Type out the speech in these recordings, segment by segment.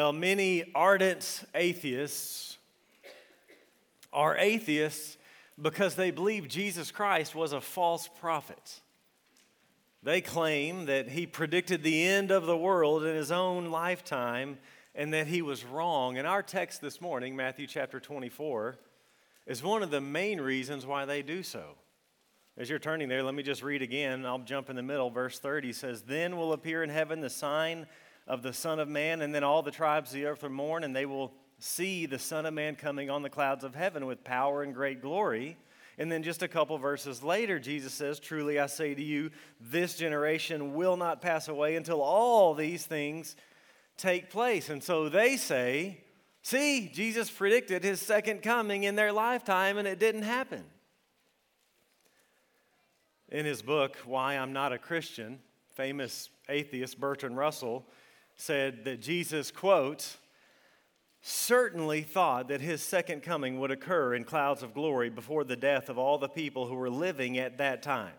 Well, many ardent atheists are atheists because they believe Jesus Christ was a false prophet. They claim that he predicted the end of the world in his own lifetime and that he was wrong. And our text this morning, Matthew chapter 24, is one of the main reasons why they do so. As you're turning there, let me just read again. I'll jump in the middle. Verse 30 says, Then will appear in heaven the sign of the Son of Man, and then all the tribes of the earth will mourn, and they will see the Son of Man coming on the clouds of heaven with power and great glory. And then just a couple verses later, Jesus says, Truly I say to you, this generation will not pass away until all these things take place. And so they say, See, Jesus predicted his second coming in their lifetime, and it didn't happen. In his book, Why I'm Not a Christian, famous atheist Bertrand Russell said that Jesus, quote, certainly thought that his second coming would occur in clouds of glory before the death of all the people who were living at that time.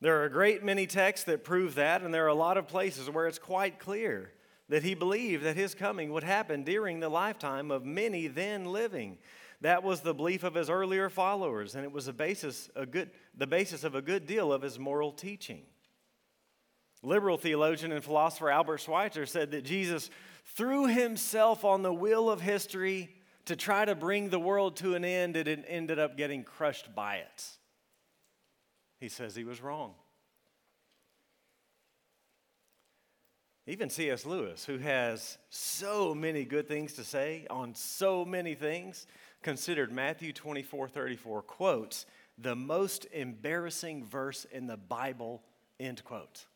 There are a great many texts that prove that, and there are a lot of places where it's quite clear that he believed that his coming would happen during the lifetime of many then living. That was the belief of his earlier followers, and it was a basis, a good, the basis of a good deal of his moral teaching. Liberal theologian and philosopher Albert Schweitzer said that Jesus threw himself on the wheel of history to try to bring the world to an end, and it ended up getting crushed by it. He says he was wrong. Even C.S. Lewis, who has so many good things to say on so many things, considered Matthew 24 34 quotes the most embarrassing verse in the Bible, end quote.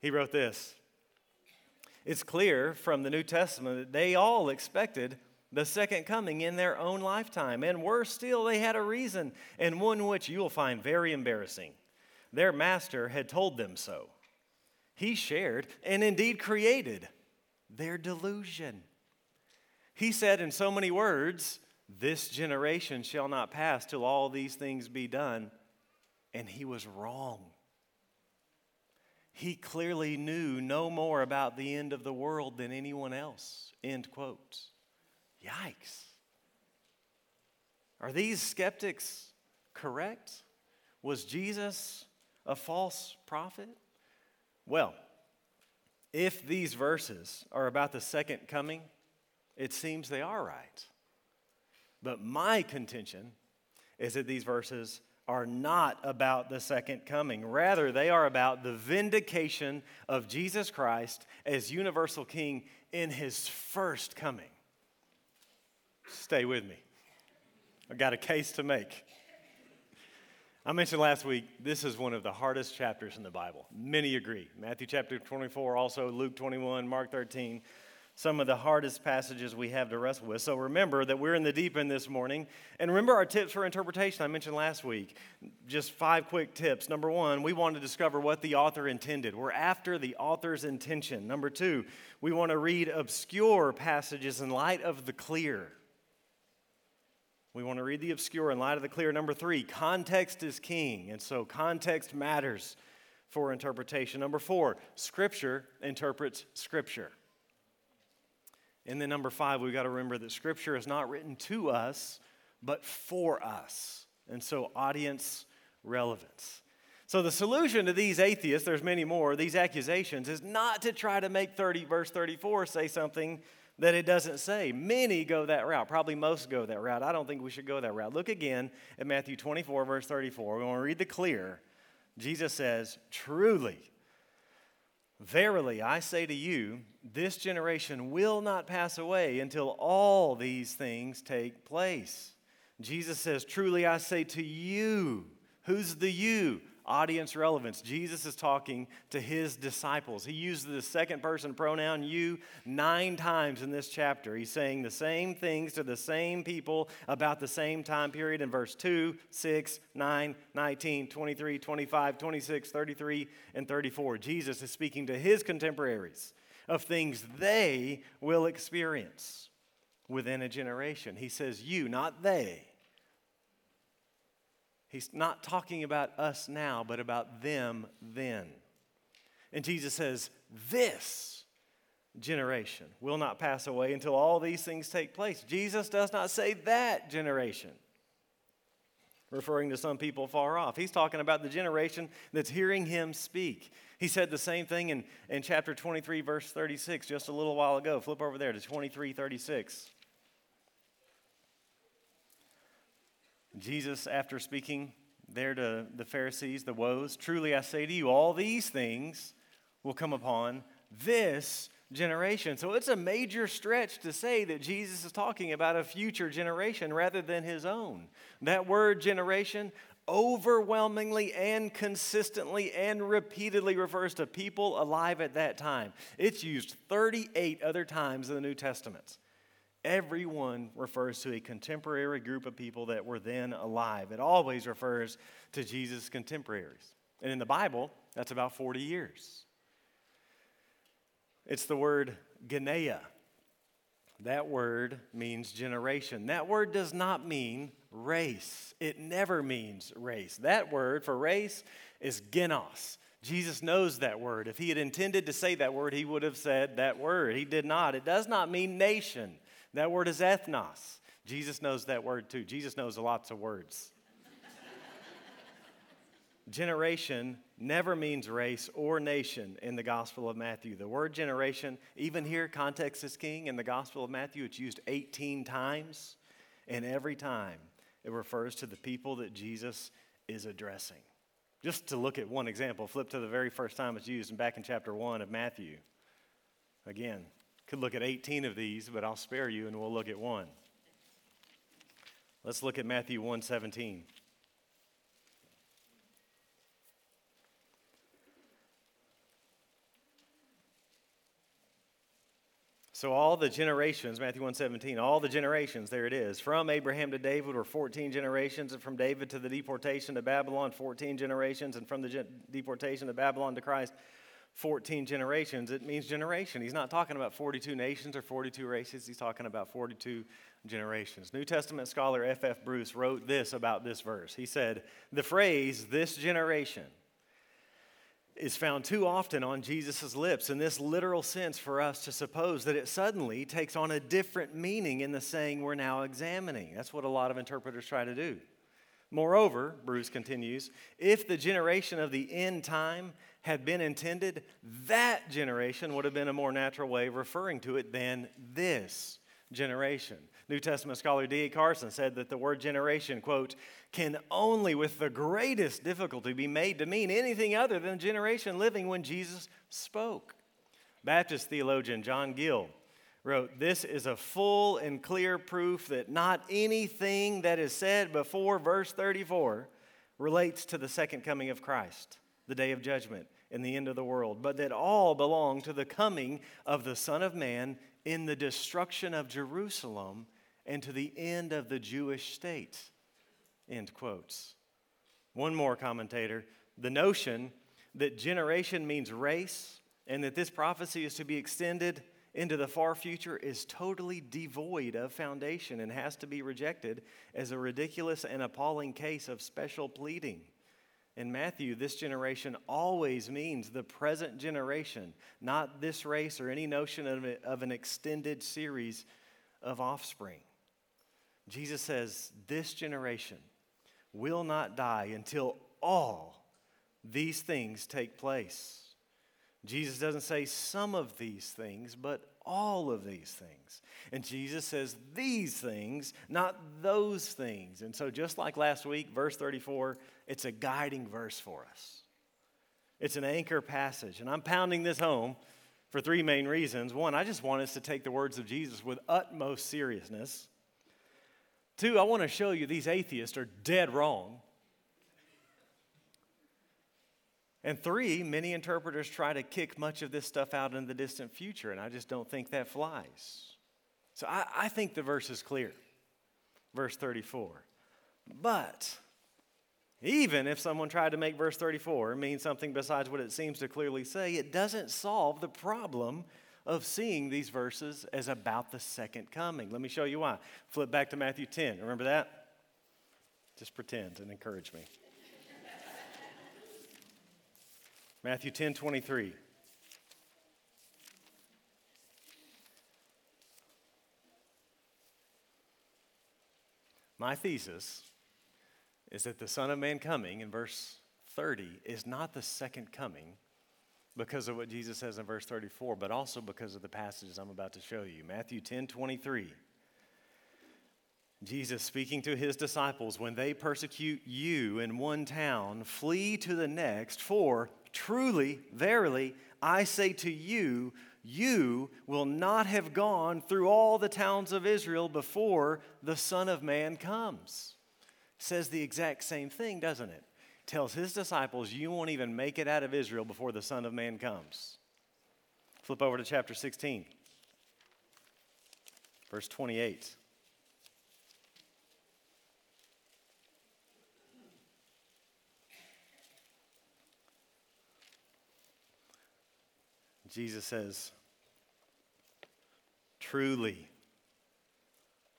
He wrote this It's clear from the New Testament that they all expected the second coming in their own lifetime. And worse still, they had a reason, and one which you will find very embarrassing. Their master had told them so. He shared and indeed created their delusion. He said in so many words, This generation shall not pass till all these things be done. And he was wrong. He clearly knew no more about the end of the world than anyone else. End quote. Yikes. Are these skeptics correct? Was Jesus a false prophet? Well, if these verses are about the second coming, it seems they are right. But my contention is that these verses are not about the second coming. Rather, they are about the vindication of Jesus Christ as universal king in his first coming. Stay with me. I've got a case to make. I mentioned last week, this is one of the hardest chapters in the Bible. Many agree. Matthew chapter 24, also Luke 21, Mark 13 some of the hardest passages we have to wrestle with. So remember that we're in the deep end this morning. And remember our tips for interpretation I mentioned last week. Just five quick tips. Number one, we want to discover what the author intended. We're after the author's intention. Number two, we want to read obscure passages in light of the clear. We want to read the obscure in light of the clear. Number three, context is king. And so context matters for interpretation. Number four, scripture interprets scripture. And then number five, we've got to remember that Scripture is not written to us, but for us. And so, audience relevance. So, the solution to these atheists, there's many more, these accusations, is not to try to make 30, verse 34 say something that it doesn't say. Many go that route. Probably most go that route. I don't think we should go that route. Look again at Matthew 24, verse 34. We want to read the clear. Jesus says, Truly, Verily, I say to you, this generation will not pass away until all these things take place. Jesus says, Truly, I say to you, who's the you? Audience relevance. Jesus is talking to his disciples. He uses the second person pronoun you nine times in this chapter. He's saying the same things to the same people about the same time period in verse 2, 6, 9, 19, 23, 25, 26, 33, and 34. Jesus is speaking to his contemporaries of things they will experience within a generation. He says you, not they. He's not talking about us now, but about them then. And Jesus says, This, generation will not pass away until all these things take place. Jesus does not say that generation, referring to some people far off. He's talking about the generation that's hearing him speak. He said the same thing in, in chapter 23, verse 36, just a little while ago. Flip over there to 23, 36. Jesus, after speaking there to the Pharisees, the woes, truly I say to you, all these things will come upon this generation. So it's a major stretch to say that Jesus is talking about a future generation rather than his own. That word generation overwhelmingly and consistently and repeatedly refers to people alive at that time. It's used 38 other times in the New Testament. Everyone refers to a contemporary group of people that were then alive. It always refers to Jesus' contemporaries. And in the Bible, that's about 40 years. It's the word Genea. That word means generation. That word does not mean race. It never means race. That word for race is genos. Jesus knows that word. If he had intended to say that word, he would have said that word. He did not. It does not mean nation. That word is ethnos. Jesus knows that word too. Jesus knows lots of words. generation never means race or nation in the Gospel of Matthew. The word generation, even here, context is king. In the Gospel of Matthew, it's used 18 times, and every time it refers to the people that Jesus is addressing. Just to look at one example, flip to the very first time it's used, and back in chapter 1 of Matthew. Again, could look at 18 of these, but I'll spare you and we'll look at one. Let's look at Matthew 117. So all the generations, Matthew 117, all the generations, there it is. From Abraham to David were 14 generations, and from David to the deportation to Babylon, 14 generations, and from the deportation to Babylon to Christ, 14 generations, it means generation. He's not talking about 42 nations or 42 races, he's talking about 42 generations. New Testament scholar F.F. F. Bruce wrote this about this verse. He said, The phrase, this generation, is found too often on Jesus' lips in this literal sense for us to suppose that it suddenly takes on a different meaning in the saying we're now examining. That's what a lot of interpreters try to do. Moreover, Bruce continues, if the generation of the end time had been intended, that generation would have been a more natural way of referring to it than this generation. New Testament scholar D.A. Carson said that the word generation, quote, can only with the greatest difficulty be made to mean anything other than generation living when Jesus spoke. Baptist theologian John Gill wrote, This is a full and clear proof that not anything that is said before verse 34 relates to the second coming of Christ the day of judgment and the end of the world, but that all belong to the coming of the Son of Man in the destruction of Jerusalem and to the end of the Jewish state. End quotes. One more commentator the notion that generation means race and that this prophecy is to be extended into the far future is totally devoid of foundation and has to be rejected as a ridiculous and appalling case of special pleading. In Matthew, this generation always means the present generation, not this race or any notion of, of an extended series of offspring. Jesus says, This generation will not die until all these things take place. Jesus doesn't say some of these things, but all of these things. And Jesus says these things, not those things. And so, just like last week, verse 34, it's a guiding verse for us. It's an anchor passage. And I'm pounding this home for three main reasons. One, I just want us to take the words of Jesus with utmost seriousness. Two, I want to show you these atheists are dead wrong. And three, many interpreters try to kick much of this stuff out in the distant future, and I just don't think that flies. So I, I think the verse is clear. Verse 34. But even if someone tried to make verse 34 mean something besides what it seems to clearly say, it doesn't solve the problem of seeing these verses as about the second coming. Let me show you why. Flip back to Matthew 10. Remember that? Just pretend and encourage me. Matthew 10 23. My thesis is that the Son of Man coming in verse 30 is not the second coming because of what Jesus says in verse 34, but also because of the passages I'm about to show you. Matthew 10 23. Jesus speaking to his disciples, when they persecute you in one town, flee to the next, for truly, verily, I say to you, you will not have gone through all the towns of Israel before the Son of Man comes. Says the exact same thing, doesn't it? Tells his disciples, You won't even make it out of Israel before the Son of Man comes. Flip over to chapter 16, verse 28. Jesus says, Truly,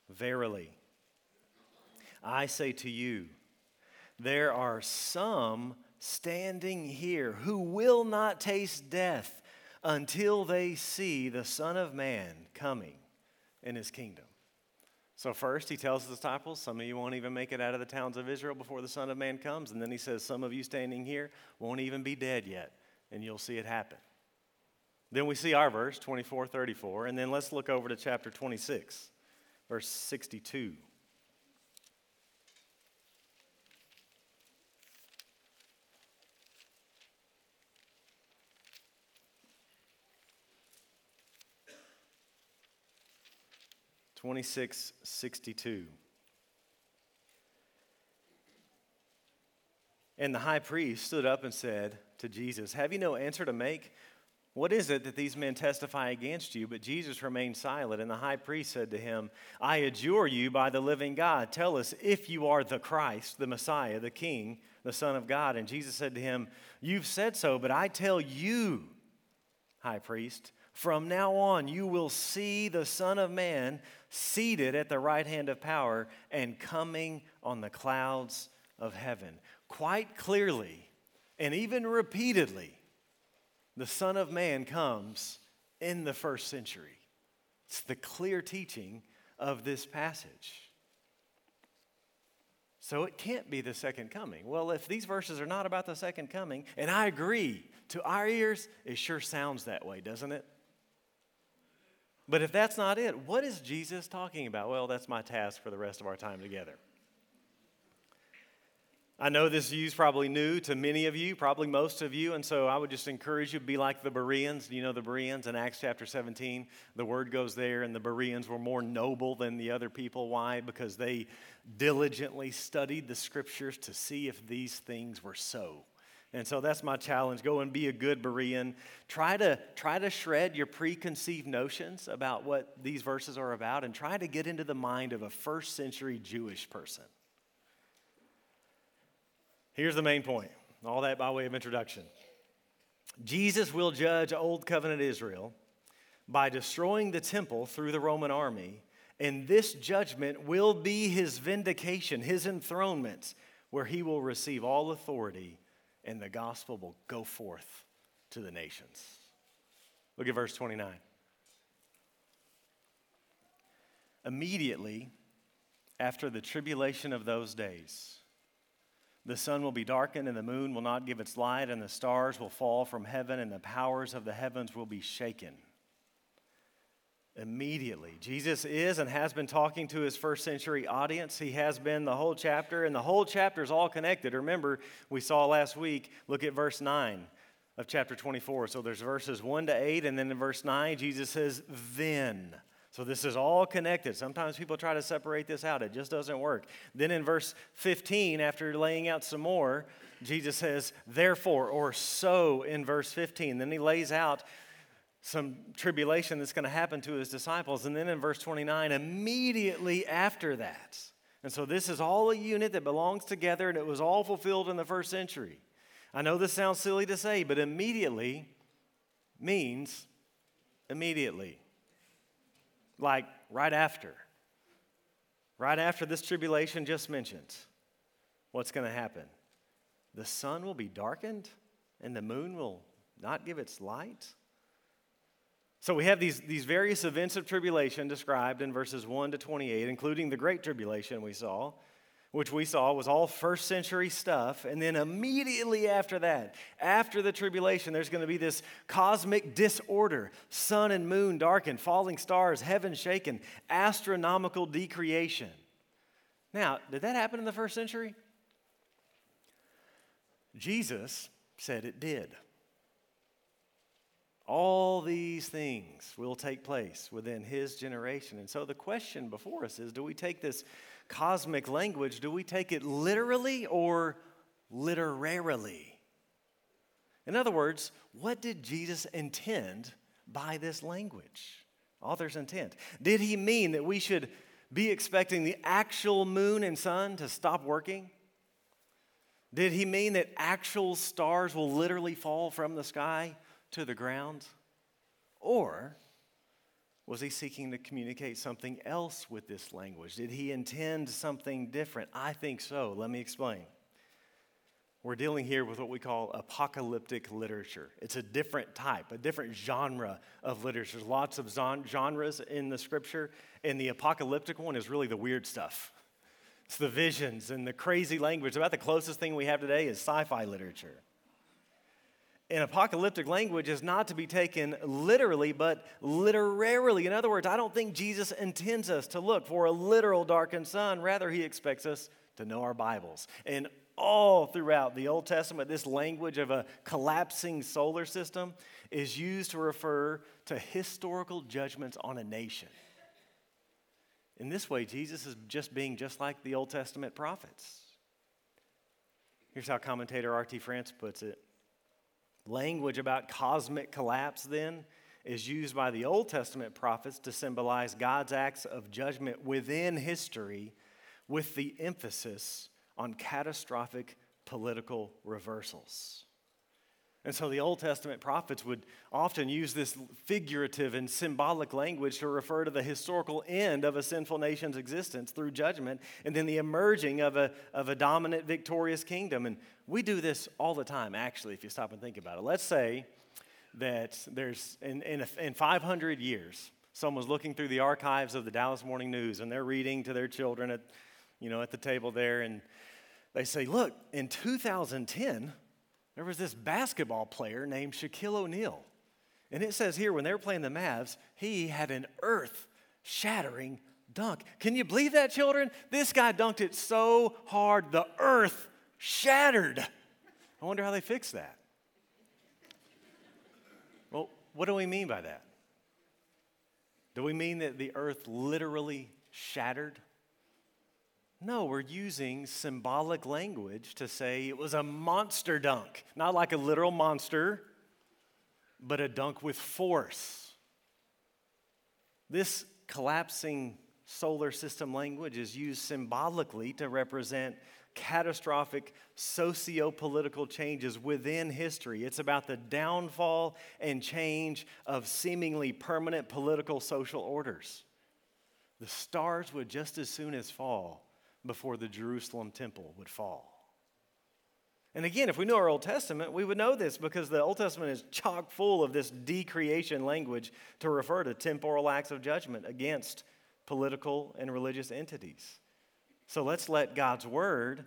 verily, I say to you, there are some standing here who will not taste death until they see the Son of Man coming in his kingdom. So, first, he tells the disciples, Some of you won't even make it out of the towns of Israel before the Son of Man comes. And then he says, Some of you standing here won't even be dead yet, and you'll see it happen. Then we see our verse, 24 34. And then let's look over to chapter 26, verse 62. Twenty-six sixty-two. And the high priest stood up and said to Jesus, Have you no answer to make? What is it that these men testify against you? But Jesus remained silent, and the high priest said to him, I adjure you by the living God, tell us if you are the Christ, the Messiah, the King, the Son of God. And Jesus said to him, You've said so, but I tell you, high priest, from now on you will see the Son of Man seated at the right hand of power and coming on the clouds of heaven. Quite clearly, and even repeatedly, the Son of Man comes in the first century. It's the clear teaching of this passage. So it can't be the second coming. Well, if these verses are not about the second coming, and I agree, to our ears, it sure sounds that way, doesn't it? But if that's not it, what is Jesus talking about? Well, that's my task for the rest of our time together. I know this view's probably new to many of you, probably most of you, and so I would just encourage you to be like the Bereans. You know the Bereans in Acts chapter 17. The word goes there, and the Bereans were more noble than the other people. Why? Because they diligently studied the scriptures to see if these things were so. And so that's my challenge. Go and be a good Berean. Try to, try to shred your preconceived notions about what these verses are about and try to get into the mind of a first century Jewish person. Here's the main point all that by way of introduction. Jesus will judge Old Covenant Israel by destroying the temple through the Roman army, and this judgment will be his vindication, his enthronement, where he will receive all authority and the gospel will go forth to the nations. Look at verse 29. Immediately after the tribulation of those days, the sun will be darkened, and the moon will not give its light, and the stars will fall from heaven, and the powers of the heavens will be shaken. Immediately. Jesus is and has been talking to his first century audience. He has been the whole chapter, and the whole chapter is all connected. Remember, we saw last week, look at verse 9 of chapter 24. So there's verses 1 to 8, and then in verse 9, Jesus says, Then. So this is all connected. Sometimes people try to separate this out, it just doesn't work. Then in verse 15, after laying out some more, Jesus says, therefore, or so in verse 15. Then he lays out some tribulation that's going to happen to his disciples. And then in verse 29, immediately after that. And so this is all a unit that belongs together, and it was all fulfilled in the first century. I know this sounds silly to say, but immediately means immediately like right after. Right after this tribulation just mentioned, what's going to happen? The sun will be darkened and the moon will not give its light. So we have these, these various events of tribulation described in verses 1 to 28, including the Great Tribulation we saw, which we saw was all first century stuff. And then immediately after that, after the tribulation, there's going to be this cosmic disorder sun and moon darkened, falling stars, heaven shaken, astronomical decreation. Now, did that happen in the first century? Jesus said it did. All these things will take place within his generation. And so the question before us is do we take this cosmic language, do we take it literally or literarily? In other words, what did Jesus intend by this language? Author's intent. Did he mean that we should be expecting the actual moon and sun to stop working? Did he mean that actual stars will literally fall from the sky to the ground? Or was he seeking to communicate something else with this language? Did he intend something different? I think so. Let me explain. We're dealing here with what we call apocalyptic literature. It's a different type, a different genre of literature. There's lots of genres in the scripture, and the apocalyptic one is really the weird stuff. It's the visions and the crazy language. About the closest thing we have today is sci fi literature in apocalyptic language is not to be taken literally, but literarily. In other words, I don't think Jesus intends us to look for a literal darkened sun. Rather, he expects us to know our Bibles. And all throughout the Old Testament, this language of a collapsing solar system is used to refer to historical judgments on a nation. In this way, Jesus is just being just like the Old Testament prophets. Here's how commentator R.T. France puts it Language about cosmic collapse, then, is used by the Old Testament prophets to symbolize God's acts of judgment within history with the emphasis on catastrophic political reversals. And so the Old Testament prophets would often use this figurative and symbolic language to refer to the historical end of a sinful nation's existence through judgment and then the emerging of a, of a dominant, victorious kingdom. And we do this all the time, actually, if you stop and think about it. Let's say that there's, in, in, a, in 500 years, someone's looking through the archives of the Dallas Morning News and they're reading to their children at, you know, at the table there, and they say, Look, in 2010, there was this basketball player named Shaquille O'Neal. And it says here, when they were playing the Mavs, he had an earth shattering dunk. Can you believe that, children? This guy dunked it so hard, the earth shattered. I wonder how they fixed that. Well, what do we mean by that? Do we mean that the earth literally shattered? No, we're using symbolic language to say it was a monster dunk. Not like a literal monster, but a dunk with force. This collapsing solar system language is used symbolically to represent catastrophic socio political changes within history. It's about the downfall and change of seemingly permanent political social orders. The stars would just as soon as fall before the Jerusalem temple would fall. And again, if we knew our Old Testament, we would know this because the Old Testament is chock full of this decreation language to refer to temporal acts of judgment against political and religious entities. So let's let God's word,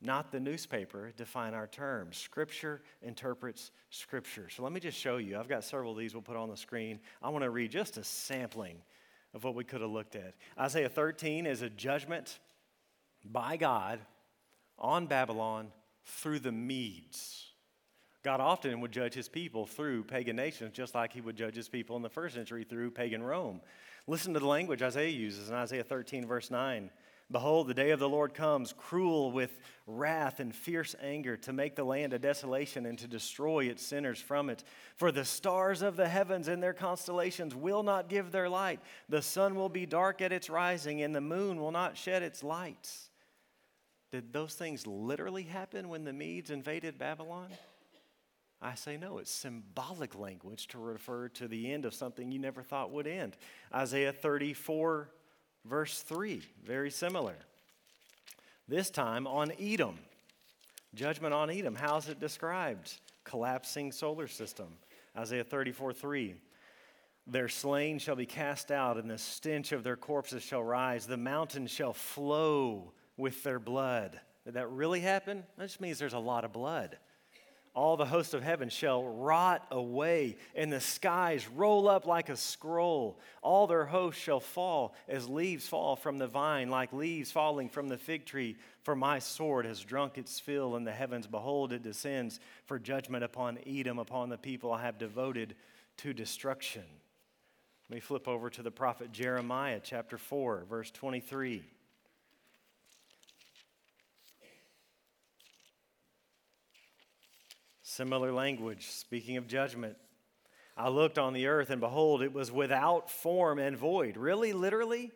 not the newspaper, define our terms. Scripture interprets Scripture. So let me just show you. I've got several of these we'll put on the screen. I want to read just a sampling of what we could have looked at. Isaiah 13 is a judgment by God on Babylon through the Medes. God often would judge his people through pagan nations, just like he would judge his people in the first century through pagan Rome. Listen to the language Isaiah uses in Isaiah 13, verse 9. Behold, the day of the Lord comes, cruel with wrath and fierce anger, to make the land a desolation and to destroy its sinners from it. For the stars of the heavens and their constellations will not give their light. The sun will be dark at its rising, and the moon will not shed its lights. Did those things literally happen when the Medes invaded Babylon? I say no, it's symbolic language to refer to the end of something you never thought would end. Isaiah 34 Verse 3, very similar. This time on Edom. Judgment on Edom. How's it described? Collapsing solar system. Isaiah 34 3. Their slain shall be cast out, and the stench of their corpses shall rise. The mountains shall flow with their blood. Did that really happen? That just means there's a lot of blood. All the hosts of heaven shall rot away, and the skies roll up like a scroll. All their hosts shall fall as leaves fall from the vine, like leaves falling from the fig tree. For my sword has drunk its fill in the heavens. Behold, it descends for judgment upon Edom, upon the people I have devoted to destruction. Let me flip over to the prophet Jeremiah, chapter 4, verse 23. Similar language, speaking of judgment. I looked on the earth, and behold, it was without form and void. Really, literally?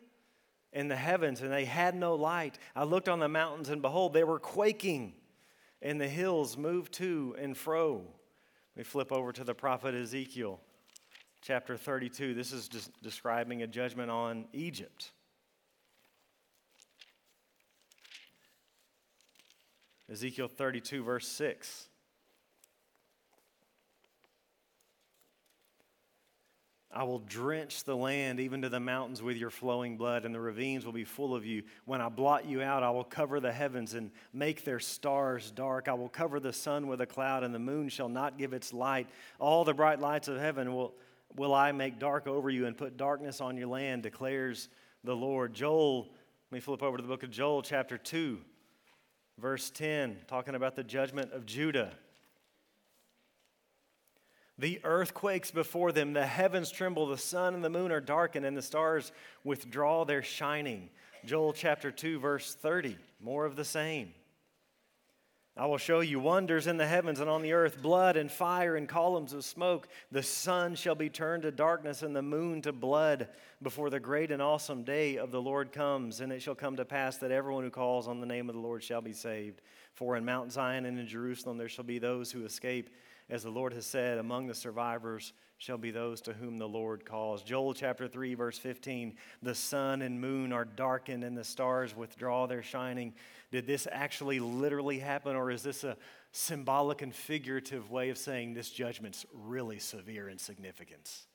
In the heavens, and they had no light. I looked on the mountains, and behold, they were quaking, and the hills moved to and fro. We flip over to the prophet Ezekiel, chapter 32. This is describing a judgment on Egypt. Ezekiel 32, verse 6. I will drench the land even to the mountains with your flowing blood, and the ravines will be full of you. When I blot you out, I will cover the heavens and make their stars dark. I will cover the sun with a cloud, and the moon shall not give its light. All the bright lights of heaven will, will I make dark over you and put darkness on your land, declares the Lord. Joel, let me flip over to the book of Joel, chapter 2, verse 10, talking about the judgment of Judah. The earth quakes before them, the heavens tremble, the sun and the moon are darkened, and the stars withdraw their shining. Joel chapter 2, verse 30. More of the same. I will show you wonders in the heavens and on the earth, blood and fire and columns of smoke. The sun shall be turned to darkness and the moon to blood before the great and awesome day of the Lord comes. And it shall come to pass that everyone who calls on the name of the Lord shall be saved. For in Mount Zion and in Jerusalem there shall be those who escape as the Lord has said, among the survivors shall be those to whom the Lord calls. Joel chapter 3, verse 15 the sun and moon are darkened and the stars withdraw their shining. Did this actually literally happen, or is this a symbolic and figurative way of saying this judgment's really severe in significance?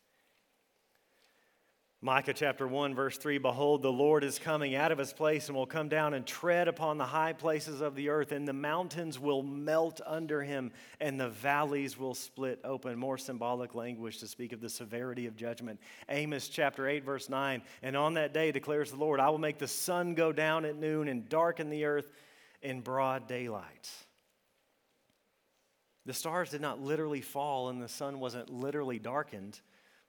Micah chapter 1, verse 3 Behold, the Lord is coming out of his place and will come down and tread upon the high places of the earth, and the mountains will melt under him, and the valleys will split open. More symbolic language to speak of the severity of judgment. Amos chapter 8, verse 9 And on that day, declares the Lord, I will make the sun go down at noon and darken the earth in broad daylight. The stars did not literally fall, and the sun wasn't literally darkened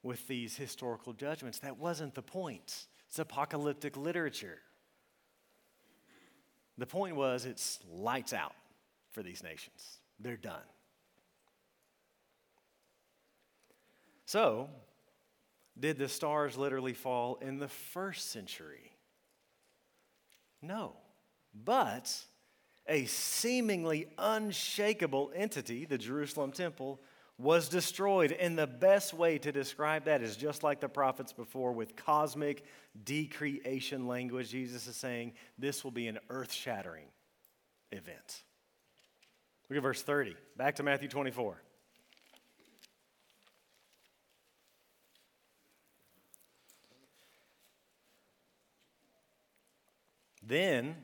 with these historical judgments. That wasn't the point. It's apocalyptic literature. The point was it's lights out for these nations, they're done. So, did the stars literally fall in the first century? No. But a seemingly unshakable entity, the Jerusalem temple, was destroyed. And the best way to describe that is just like the prophets before with cosmic decreation language. Jesus is saying this will be an earth shattering event. Look at verse 30. Back to Matthew 24. Then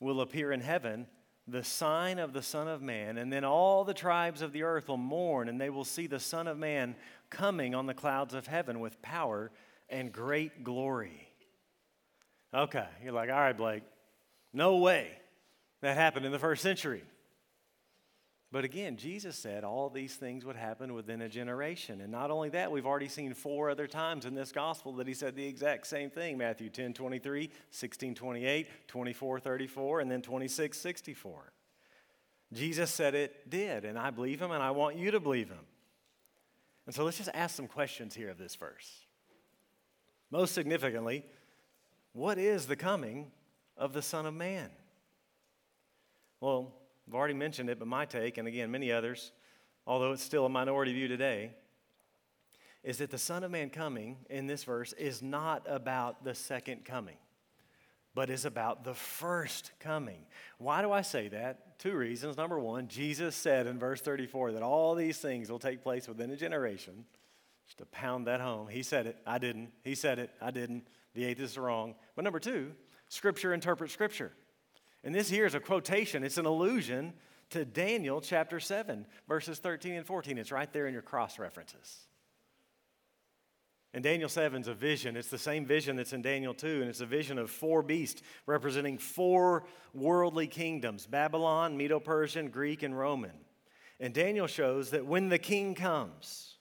will appear in heaven the sign of the Son of Man, and then all the tribes of the earth will mourn, and they will see the Son of Man coming on the clouds of heaven with power and great glory. Okay, you're like, all right, Blake, no way that happened in the first century. But again, Jesus said all these things would happen within a generation. And not only that, we've already seen four other times in this gospel that he said the exact same thing Matthew 10 23, 16 28, 24 34, and then 26 64. Jesus said it did, and I believe him, and I want you to believe him. And so let's just ask some questions here of this verse. Most significantly, what is the coming of the Son of Man? Well, I've already mentioned it, but my take, and again, many others, although it's still a minority view today, is that the Son of Man coming in this verse is not about the second coming, but is about the first coming. Why do I say that? Two reasons. Number one, Jesus said in verse 34 that all these things will take place within a generation. Just to pound that home. He said it, I didn't. He said it, I didn't. The atheists is wrong. But number two, Scripture interprets Scripture. And this here is a quotation, it's an allusion to Daniel chapter 7, verses 13 and 14. It's right there in your cross references. And Daniel 7 is a vision. It's the same vision that's in Daniel 2, and it's a vision of four beasts representing four worldly kingdoms Babylon, Medo Persian, Greek, and Roman. And Daniel shows that when the king comes,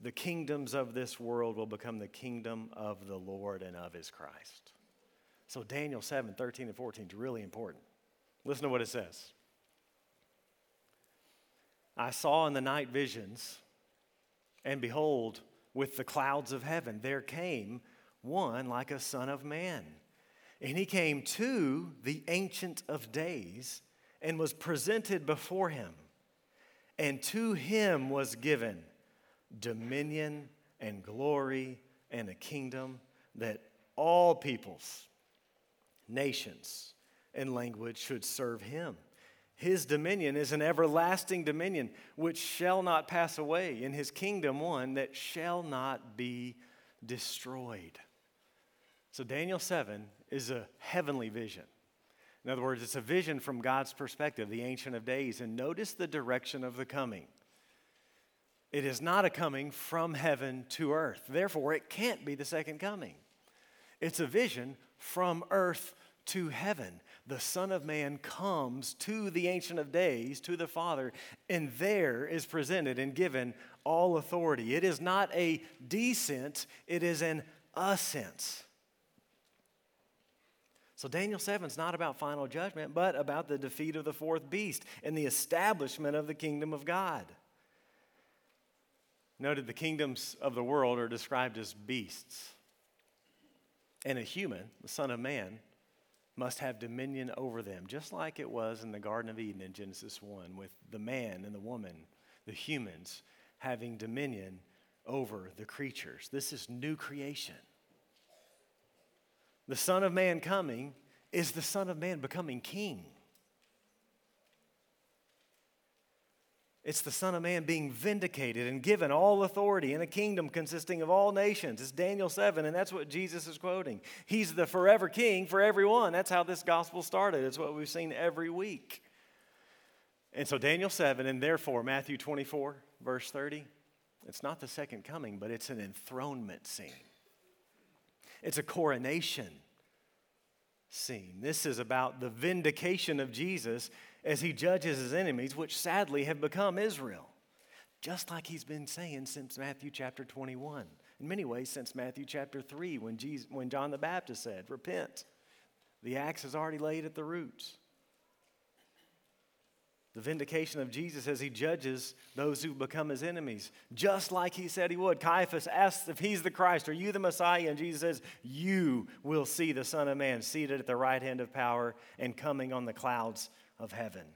the kingdoms of this world will become the kingdom of the Lord and of his Christ. So Daniel 7, 13 and 14 is really important. Listen to what it says. I saw in the night visions, and behold, with the clouds of heaven, there came one like a son of man. And he came to the Ancient of Days and was presented before him. And to him was given dominion and glory and a kingdom that all peoples, nations, and language should serve him. His dominion is an everlasting dominion which shall not pass away, in his kingdom one that shall not be destroyed. So, Daniel 7 is a heavenly vision. In other words, it's a vision from God's perspective, the Ancient of Days. And notice the direction of the coming. It is not a coming from heaven to earth. Therefore, it can't be the second coming. It's a vision from earth to heaven. The Son of Man comes to the Ancient of Days, to the Father, and there is presented and given all authority. It is not a descent, it is an ascent. So Daniel 7 is not about final judgment, but about the defeat of the fourth beast and the establishment of the kingdom of God. Noted the kingdoms of the world are described as beasts. And a human, the Son of Man, must have dominion over them, just like it was in the Garden of Eden in Genesis 1, with the man and the woman, the humans, having dominion over the creatures. This is new creation. The Son of Man coming is the Son of Man becoming king. It's the Son of Man being vindicated and given all authority in a kingdom consisting of all nations. It's Daniel 7, and that's what Jesus is quoting. He's the forever king for everyone. That's how this gospel started. It's what we've seen every week. And so, Daniel 7, and therefore, Matthew 24, verse 30, it's not the second coming, but it's an enthronement scene, it's a coronation scene. This is about the vindication of Jesus as he judges his enemies, which sadly have become Israel. Just like he's been saying since Matthew chapter 21. In many ways, since Matthew chapter 3, when, Jesus, when John the Baptist said, Repent. The axe is already laid at the roots. The vindication of Jesus as he judges those who become his enemies, just like he said he would. Caiaphas asks if he's the Christ, Are you the Messiah? And Jesus says, You will see the Son of Man seated at the right hand of power and coming on the clouds of heaven.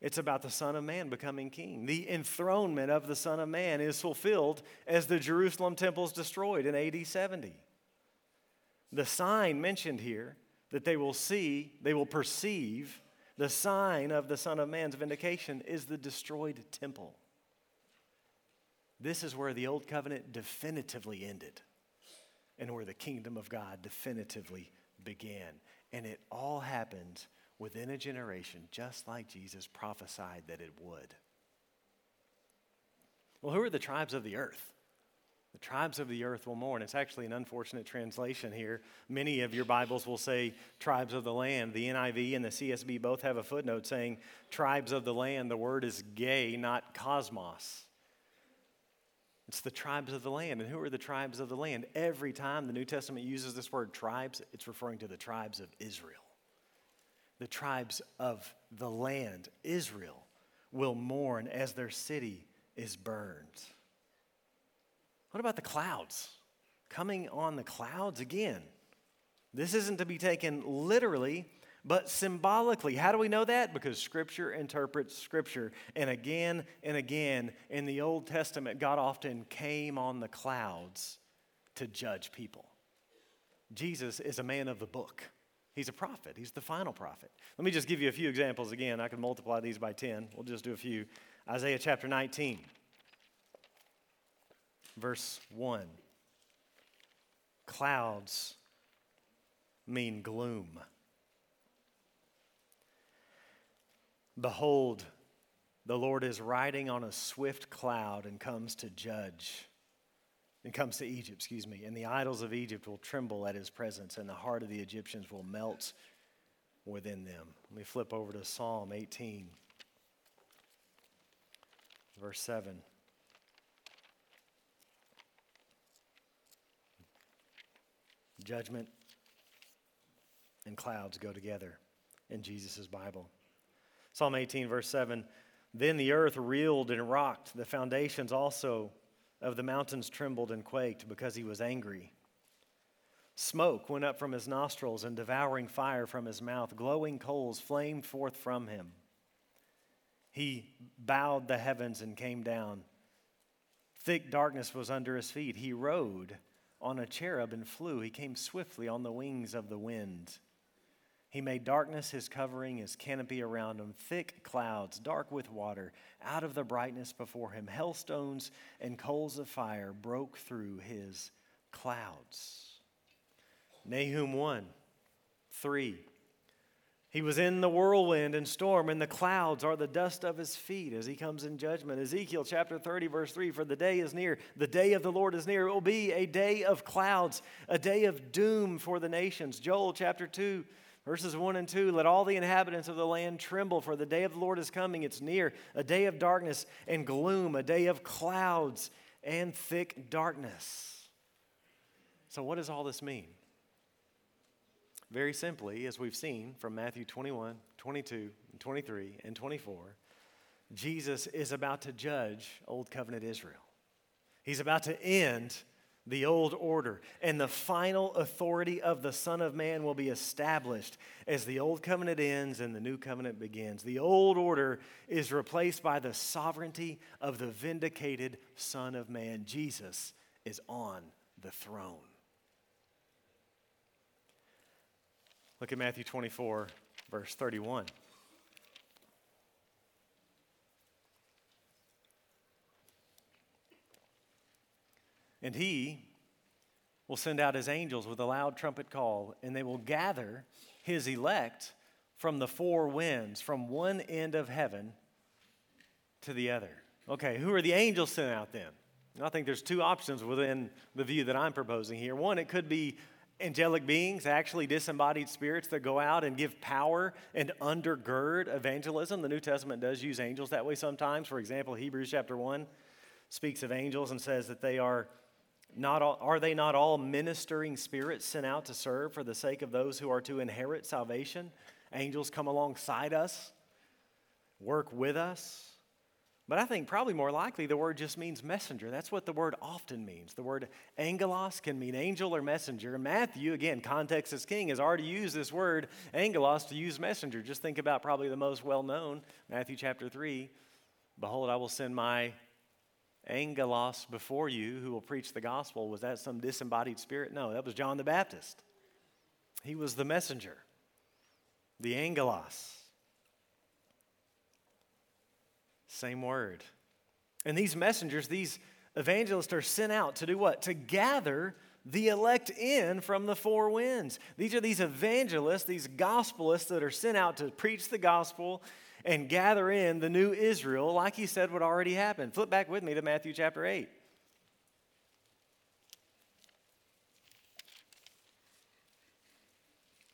It's about the Son of Man becoming king. The enthronement of the Son of Man is fulfilled as the Jerusalem temple is destroyed in AD 70. The sign mentioned here that they will see, they will perceive, the sign of the Son of Man's vindication is the destroyed temple. This is where the Old Covenant definitively ended and where the kingdom of God definitively began. And it all happened within a generation, just like Jesus prophesied that it would. Well, who are the tribes of the earth? The tribes of the earth will mourn. It's actually an unfortunate translation here. Many of your Bibles will say tribes of the land. The NIV and the CSB both have a footnote saying tribes of the land. The word is gay, not cosmos. It's the tribes of the land. And who are the tribes of the land? Every time the New Testament uses this word tribes, it's referring to the tribes of Israel the tribes of the land, Israel, will mourn as their city is burned. What about the clouds? Coming on the clouds again. This isn't to be taken literally, but symbolically. How do we know that? Because Scripture interprets Scripture. And again and again in the Old Testament, God often came on the clouds to judge people. Jesus is a man of the book. He's a prophet. He's the final prophet. Let me just give you a few examples again. I can multiply these by 10. We'll just do a few. Isaiah chapter 19. verse 1. Clouds mean gloom. Behold, the Lord is riding on a swift cloud and comes to judge. And comes to Egypt, excuse me. And the idols of Egypt will tremble at his presence, and the heart of the Egyptians will melt within them. Let me flip over to Psalm 18, verse 7. Judgment and clouds go together in Jesus' Bible. Psalm 18, verse 7 Then the earth reeled and rocked, the foundations also of the mountains trembled and quaked because he was angry. Smoke went up from his nostrils and devouring fire from his mouth. Glowing coals flamed forth from him. He bowed the heavens and came down. Thick darkness was under his feet. He rode on a cherub and flew. He came swiftly on the wings of the wind. He made darkness his covering, his canopy around him, thick clouds, dark with water, out of the brightness before him. Hailstones and coals of fire broke through his clouds. Nahum 1 3. He was in the whirlwind and storm, and the clouds are the dust of his feet as he comes in judgment. Ezekiel chapter 30, verse 3 For the day is near, the day of the Lord is near. It will be a day of clouds, a day of doom for the nations. Joel chapter 2, Verses 1 and 2 Let all the inhabitants of the land tremble, for the day of the Lord is coming. It's near, a day of darkness and gloom, a day of clouds and thick darkness. So, what does all this mean? Very simply, as we've seen from Matthew 21, 22, 23, and 24, Jesus is about to judge Old Covenant Israel. He's about to end the old order, and the final authority of the Son of Man will be established as the old covenant ends and the new covenant begins. The old order is replaced by the sovereignty of the vindicated Son of Man. Jesus is on the throne. Look at Matthew 24, verse 31. And he will send out his angels with a loud trumpet call, and they will gather his elect from the four winds, from one end of heaven to the other. Okay, who are the angels sent out then? I think there's two options within the view that I'm proposing here. One, it could be angelic beings, actually disembodied spirits that go out and give power and undergird evangelism. The New Testament does use angels that way sometimes. For example, Hebrews chapter 1 speaks of angels and says that they are not all, are they not all ministering spirits sent out to serve for the sake of those who are to inherit salvation? Angels come alongside us, work with us. But I think probably more likely the word just means messenger. That's what the word often means. The word angelos can mean angel or messenger. Matthew, again, context is king, has already used this word angelos to use messenger. Just think about probably the most well known, Matthew chapter 3. Behold, I will send my angelos before you who will preach the gospel. Was that some disembodied spirit? No, that was John the Baptist. He was the messenger, the angelos. Same word. And these messengers, these evangelists are sent out to do what? To gather the elect in from the four winds. These are these evangelists, these gospelists that are sent out to preach the gospel and gather in the new Israel, like he said would already happen. Flip back with me to Matthew chapter 8.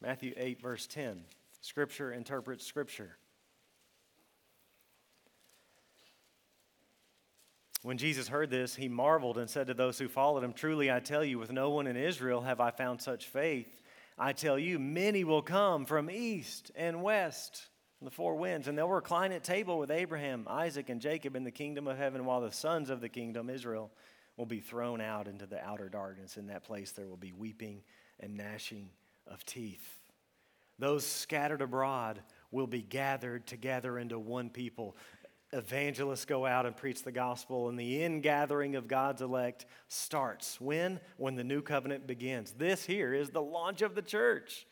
Matthew 8, verse 10. Scripture interprets Scripture. When Jesus heard this, he marveled and said to those who followed him, Truly I tell you, with no one in Israel have I found such faith. I tell you, many will come from east and west the four winds, and they'll recline at table with Abraham, Isaac, and Jacob in the kingdom of heaven, while the sons of the kingdom, Israel, will be thrown out into the outer darkness. In that place, there will be weeping and gnashing of teeth. Those scattered abroad will be gathered together into one people. Evangelists go out and preach the gospel, and the ingathering of God's elect starts. When? When the new covenant begins. This here is the launch of the church.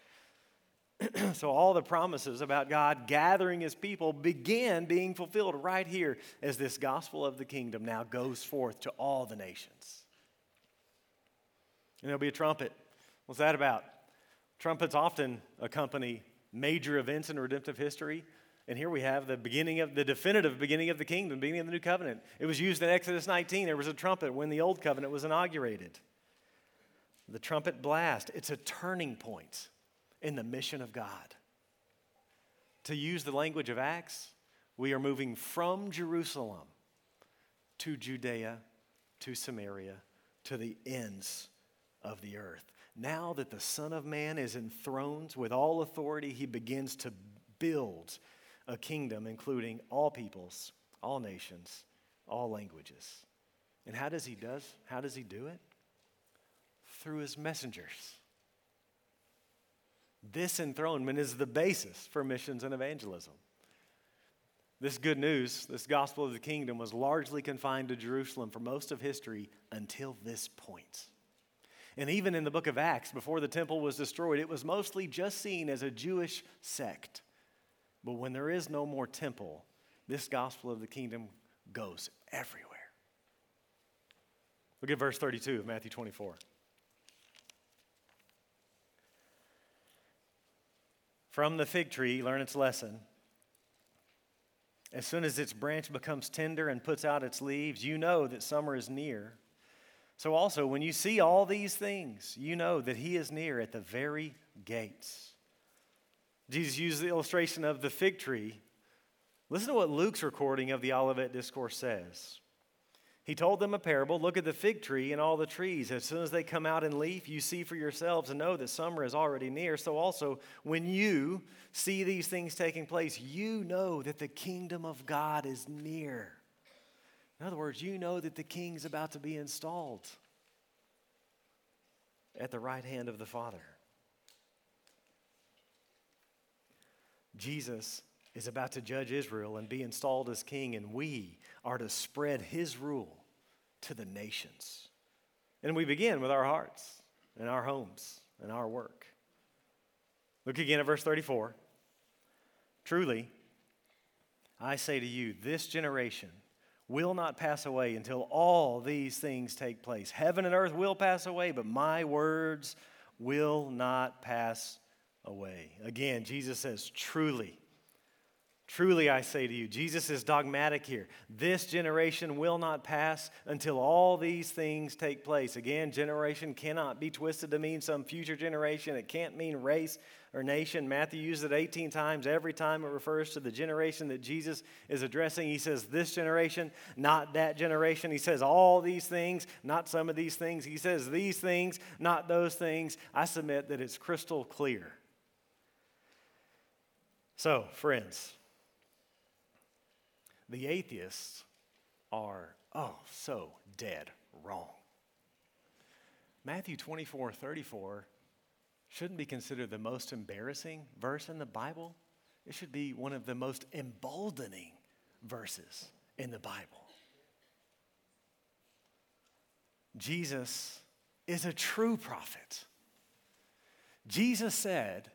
so all the promises about God gathering his people begin being fulfilled right here as this gospel of the kingdom now goes forth to all the nations. And there'll be a trumpet. What's that about? Trumpets often accompany major events in redemptive history. And here we have the beginning of the definitive beginning of the kingdom, beginning of the new covenant. It was used in Exodus 19. There was a trumpet when the old covenant was inaugurated. The trumpet blast, it's a turning point in the mission of God. To use the language of Acts, we are moving from Jerusalem to Judea, to Samaria, to the ends of the earth. Now that the Son of Man is enthroned with all authority, he begins to build a kingdom including all peoples, all nations, all languages. And how does he does? How does he do it? Through his messengers. This enthronement is the basis for missions and evangelism. This good news, this gospel of the kingdom, was largely confined to Jerusalem for most of history until this point. And even in the book of Acts, before the temple was destroyed, it was mostly just seen as a Jewish sect. But when there is no more temple, this gospel of the kingdom goes everywhere. Look at verse 32 of Matthew 24. From the fig tree, learn its lesson. As soon as its branch becomes tender and puts out its leaves, you know that summer is near. So, also, when you see all these things, you know that He is near at the very gates. Jesus used the illustration of the fig tree. Listen to what Luke's recording of the Olivet Discourse says. He told them a parable Look at the fig tree and all the trees. As soon as they come out in leaf, you see for yourselves and know that summer is already near. So, also, when you see these things taking place, you know that the kingdom of God is near. In other words, you know that the king's about to be installed at the right hand of the Father. Jesus is about to judge Israel and be installed as king, and we are to spread his rule to the nations. And we begin with our hearts and our homes and our work. Look again at verse 34. Truly, I say to you, this generation will not pass away until all these things take place. Heaven and earth will pass away, but my words will not pass away. Again, Jesus says, truly. Truly, I say to you, Jesus is dogmatic here. This generation will not pass until all these things take place. Again, generation cannot be twisted to mean some future generation. It can't mean race or nation. Matthew uses it 18 times. Every time it refers to the generation that Jesus is addressing, he says, This generation, not that generation. He says, All these things, not some of these things. He says, These things, not those things. I submit that it's crystal clear. So, friends, the atheists are, oh, so dead wrong. Matthew 24 34 shouldn't be considered the most embarrassing verse in the Bible. It should be one of the most emboldening verses in the Bible. Jesus is a true prophet. Jesus said,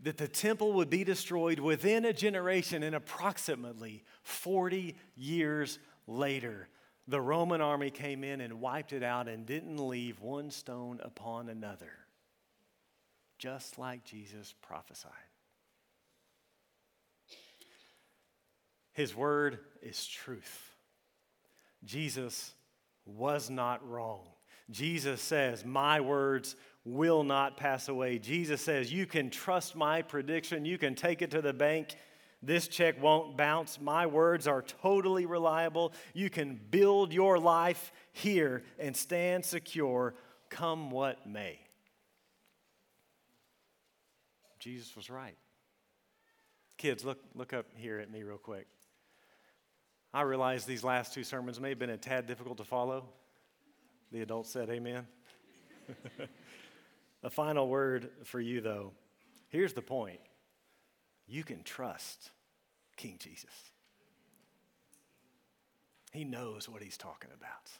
that the temple would be destroyed within a generation and approximately 40 years later. The Roman army came in and wiped it out and didn't leave one stone upon another, just like Jesus prophesied. His word is truth. Jesus was not wrong. Jesus says, My words will not pass away. Jesus says, You can trust my prediction, you can take it to the bank. This check won't bounce. My words are totally reliable. You can build your life here and stand secure, come what may. Jesus was right. Kids, look, look up here at me real quick. I realize these last two sermons may have been a tad difficult to follow. The adults said, Amen. A final word for you, though. Here's the point you can trust King Jesus, He knows what He's talking about.